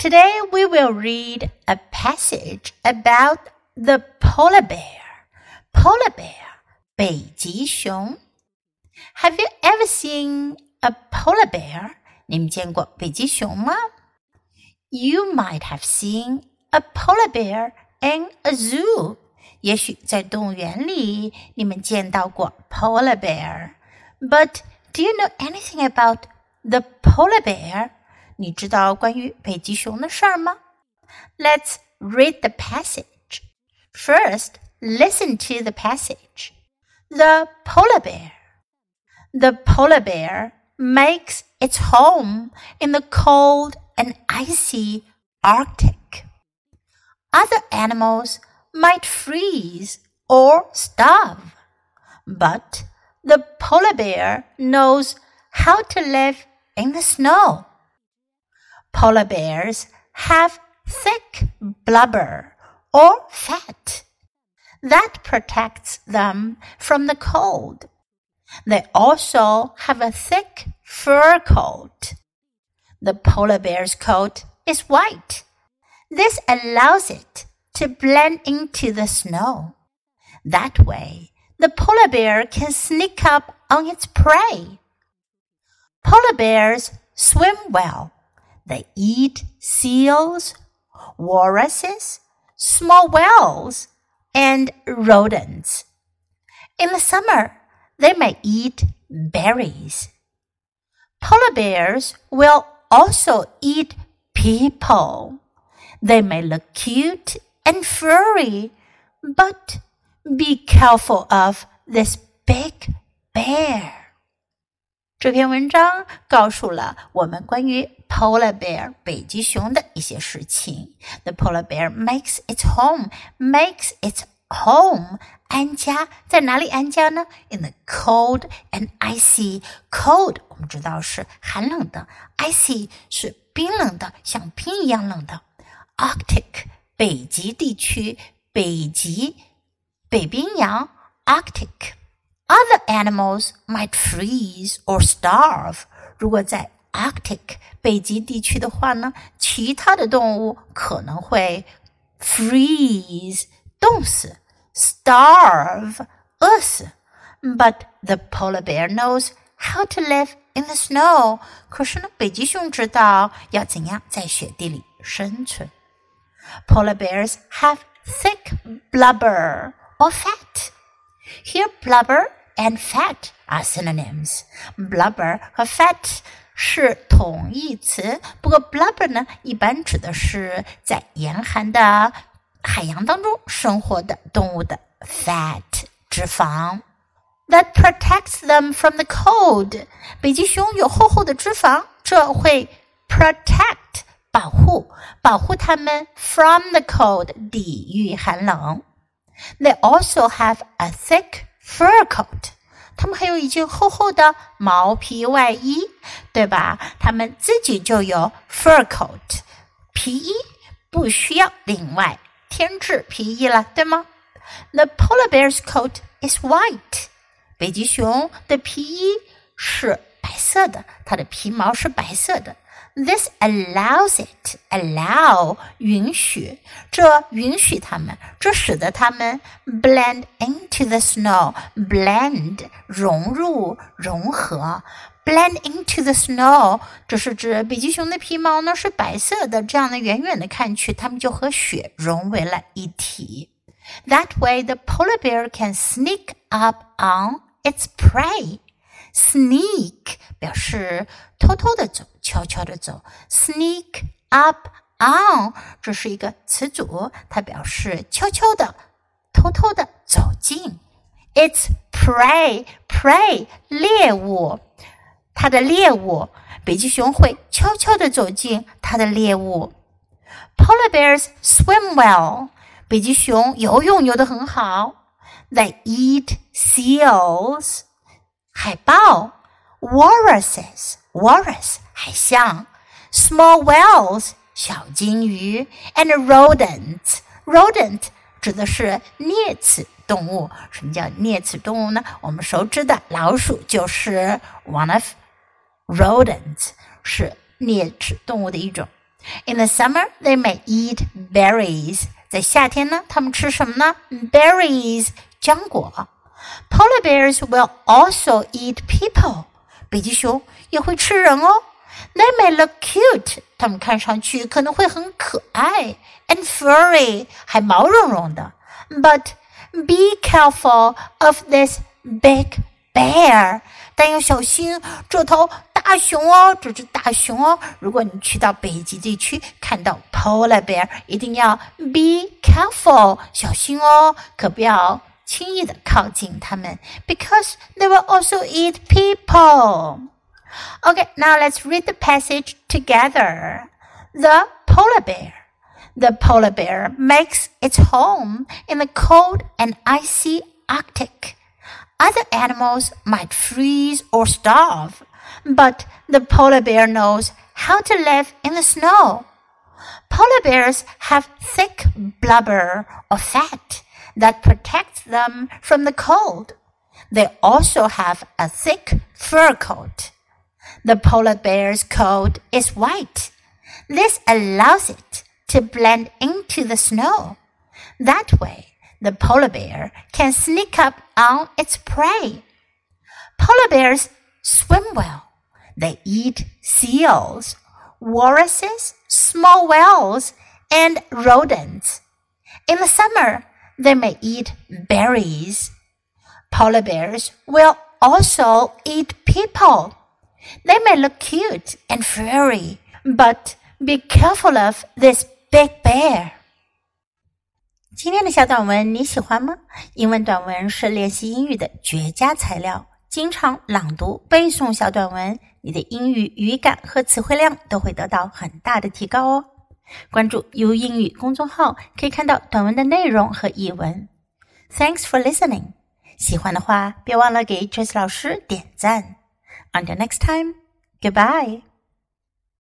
Today we will read a passage about the polar bear. Polar bear, 北极熊. Have you ever seen a polar bear? 你们见过北极熊吗? You might have seen a polar bear in a zoo. 也许在动物园里你们见到过 polar bear. But do you know anything about the polar bear? 你知道关于北极熊的事儿吗？Let's read the passage. First, listen to the passage. The polar bear. The polar bear makes its home in the cold and icy Arctic. Other animals might freeze or starve, but the polar bear knows how to live in the snow. Polar bears have thick blubber or fat that protects them from the cold. They also have a thick fur coat. The polar bear's coat is white. This allows it to blend into the snow. That way, the polar bear can sneak up on its prey. Polar bears swim well they eat seals, walruses, small whales, and rodents. In the summer, they may eat berries. Polar bears will also eat people. They may look cute and furry, but be careful of this big bear. 这篇文章告诉了我们关于 polar bear 北极熊的一些事情。The polar bear makes its home, makes its home 安家在哪里安家呢？In the cold and icy. Cold 我们知道是寒冷的，icy 是冰冷的，像冰一样冷的。Arctic 北极地区，北极北冰洋，Arctic。Other animals might freeze or starve. 如果在 Arctic 北极地区的话呢，其他的动物可能会 freeze 冻死，starve 饿死。But the polar bear knows how to live in the snow. 可是呢，北极熊知道要怎样在雪地里生存。Polar bears have thick blubber or fat. Here, blubber and fat are synonyms. Blubber 和 fat 是同义词，不过 blubber 呢，一般指的是在严寒的海洋当中生活的动物的 fat 脂肪。That protects them from the cold。北极熊有厚厚的脂肪，这会 protect 保护保护它们 from the cold 抵御寒冷。They also have a thick fur coat。他们还有一件厚厚的毛皮外衣，对吧？他们自己就有 fur coat 皮衣，不需要另外添置皮衣了，对吗？The polar bear's coat is white。北极熊的皮衣是白色的，它的皮毛是白色的。This allows it allow 允许，这允许它们，这使得它们 blend into the snow blend 融入融合 blend into the snow 这是指北极熊的皮毛呢是白色的，这样的远远的看去，它们就和雪融为了一体。That way, the polar bear can sneak up on its prey. Sneak 表示偷偷的走，悄悄的走。Sneak up on 这是一个词组，它表示悄悄的、偷偷的走近。It's prey prey 猎物，它的猎物。北极熊会悄悄的走近它的猎物。Polar bears swim well。北极熊游泳游得很好。They eat seals。 海豹，walruses walrus 海象，small whales 小金鱼，and rodents rodent 指的是啮齿动物。什么叫啮齿动物呢？我们熟知的老鼠就是 one of rodents，是啮齿动物的一种。 In the summer, they may eat berries. 在夏天呢，他们吃什么呢？Berries，浆果。 Polar bears will also eat people. 北极熊也会吃人哦。They may look cute. 它们看上去可能会很可爱，and furry，还毛茸茸的。But be careful of this big bear. 但要小心这头大熊哦，这只大熊哦。如果你去到北极地区看到 polar bear，一定要 be careful，小心哦，可不要 轻易的靠近它们，because they will also eat people. Okay, now let's read the passage together. The polar bear. The polar bear makes its home in the cold and icy Arctic. Other animals might freeze or starve, but the polar bear knows how to live in the snow. Polar bears have thick blubber or fat that protects them from the cold. They also have a thick fur coat. The polar bear's coat is white. This allows it to blend into the snow. That way, the polar bear can sneak up on its prey. Polar bears swim well. They eat seals, walruses, small whales, and rodents. In the summer, they may eat berries. Polar bears will also eat people. They may look cute and furry, but be careful of this big bear. 今天的小短文你喜欢吗？英文短文是练习英语的绝佳材料。经常朗读背诵小短文，你的英语语感和词汇量都会得到很大的提高哦。 关注 U 英语公众号，可以看到短文的内容和译文。Thanks for listening。喜欢的话，别忘了给 Trace 老师点赞。Until next time, goodbye.